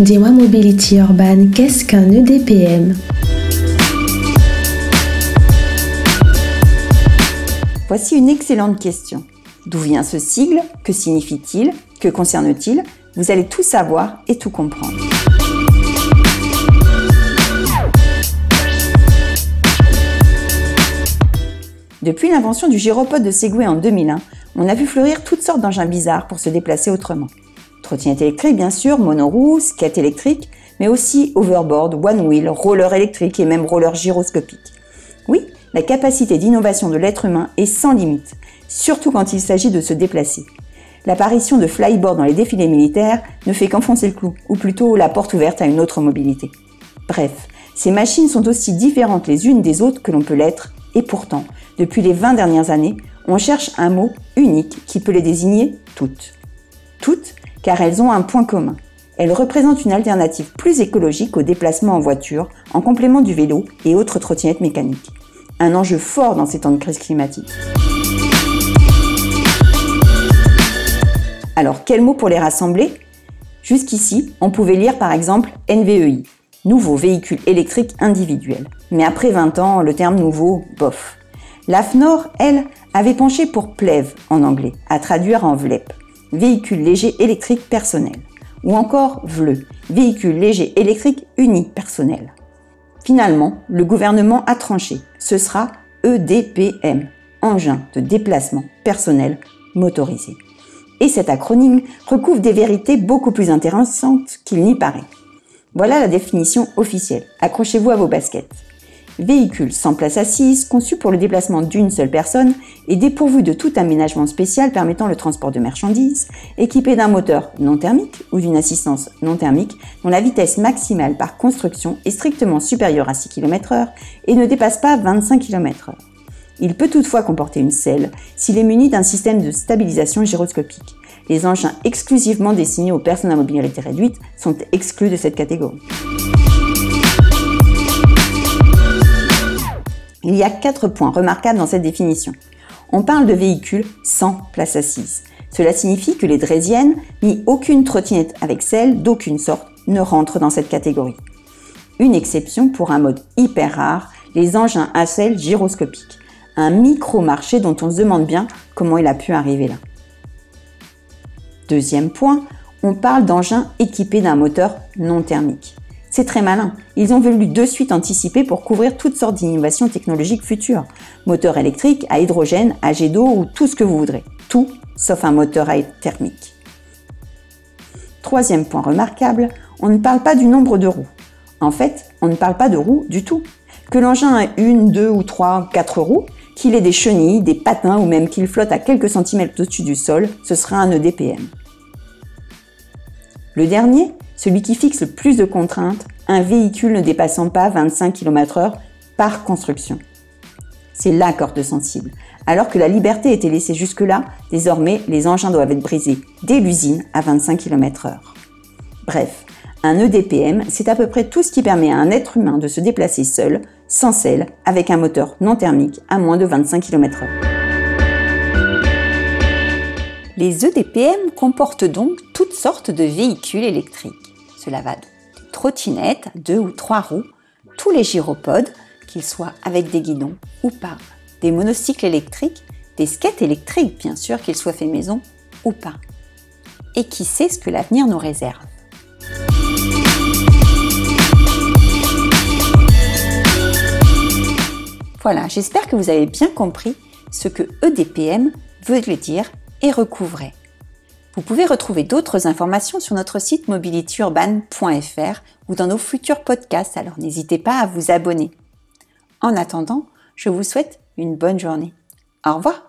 Dis-moi Mobility Urban, qu'est-ce qu'un EDPM Voici une excellente question. D'où vient ce sigle? Que signifie-t-il? Que concerne-t-il? Vous allez tout savoir et tout comprendre. Depuis l'invention du gyropode de Segway en 2001, on a vu fleurir toutes sortes d'engins bizarres pour se déplacer autrement. Trottinette électrique bien sûr, monoroue, skate électrique, mais aussi overboard, one wheel, roller électrique et même roller gyroscopique. Oui, la capacité d'innovation de l'être humain est sans limite, surtout quand il s'agit de se déplacer. L'apparition de flyboard dans les défilés militaires ne fait qu'enfoncer le clou, ou plutôt la porte ouverte à une autre mobilité. Bref, ces machines sont aussi différentes les unes des autres que l'on peut l'être, et pourtant, depuis les 20 dernières années, on cherche un mot unique qui peut les désigner toutes. Toutes, car elles ont un point commun. Elles représentent une alternative plus écologique au déplacement en voiture, en complément du vélo et autres trottinettes mécaniques. Un enjeu fort dans ces temps de crise climatique. Alors, quels mots pour les rassembler? Jusqu'ici, on pouvait lire par exemple NVEI, nouveau véhicule électrique individuel. Mais après 20 ans, le terme nouveau, bof. L'AFNOR, elle, avait penché pour PLEV en anglais, à traduire en VLEP, véhicule léger électrique personnel, ou encore VLE, véhicule léger électrique unipersonnel. Finalement, le gouvernement a tranché, ce sera EDPM, engin de déplacement personnel motorisé. Et cet acronyme recouvre des vérités beaucoup plus intéressantes qu'il n'y paraît. Voilà la définition officielle. Accrochez-vous à vos baskets. Véhicule sans place assise, conçu pour le déplacement d'une seule personne et dépourvu de tout aménagement spécial permettant le transport de marchandises, équipé d'un moteur non thermique ou d'une assistance non thermique dont la vitesse maximale par construction est strictement supérieure à 6 km/h et ne dépasse pas 25 km/h. Il peut toutefois comporter une selle s'il est muni d'un système de stabilisation gyroscopique. Les engins exclusivement destinés aux personnes à mobilité réduite sont exclus de cette catégorie. Il y a quatre points remarquables dans cette définition. On parle de véhicules sans place assise. Cela signifie que les Drésiennes, ni aucune trottinette avec selle d'aucune sorte, ne rentrent dans cette catégorie. Une exception pour un mode hyper rare, les engins à selle gyroscopiques. Un micro-marché dont on se demande bien comment il a pu arriver là. Deuxième point, on parle d'engins équipés d'un moteur non thermique. C'est très malin. Ils ont voulu de suite anticiper pour couvrir toutes sortes d'innovations technologiques futures. Moteur électrique, à hydrogène, à jet d'eau ou tout ce que vous voudrez. Tout sauf un moteur à thermique. Troisième point remarquable, on ne parle pas du nombre de roues. En fait, on ne parle pas de roues du tout. Que l'engin ait une, deux ou trois, quatre roues, qu'il ait des chenilles, des patins ou même qu'il flotte à quelques centimètres au-dessus du sol, ce sera un EDPM. Le dernier, celui qui fixe le plus de contraintes, un véhicule ne dépassant pas 25 km/h par construction. C'est la corde sensible. Alors que la liberté était laissée jusque-là, désormais les engins doivent être brisés dès l'usine à 25 km/h. Bref, un EDPM, c'est à peu près tout ce qui permet à un être humain de se déplacer seul, sans selle, avec un moteur non thermique à moins de 25 km/h. Les EDPM comportent donc toutes sortes de véhicules électriques. Cela trottinettes, deux ou trois roues, tous les gyropodes, qu'ils soient avec des guidons ou pas, des monocycles électriques, des skates électriques bien sûr, qu'ils soient faits maison ou pas. Et qui sait ce que l'avenir nous réserve Voilà, j'espère que vous avez bien compris ce que EDPM veut dire et recouvrer. Vous pouvez retrouver d'autres informations sur notre site mobilityurban.fr ou dans nos futurs podcasts, alors n'hésitez pas à vous abonner. En attendant, je vous souhaite une bonne journée. Au revoir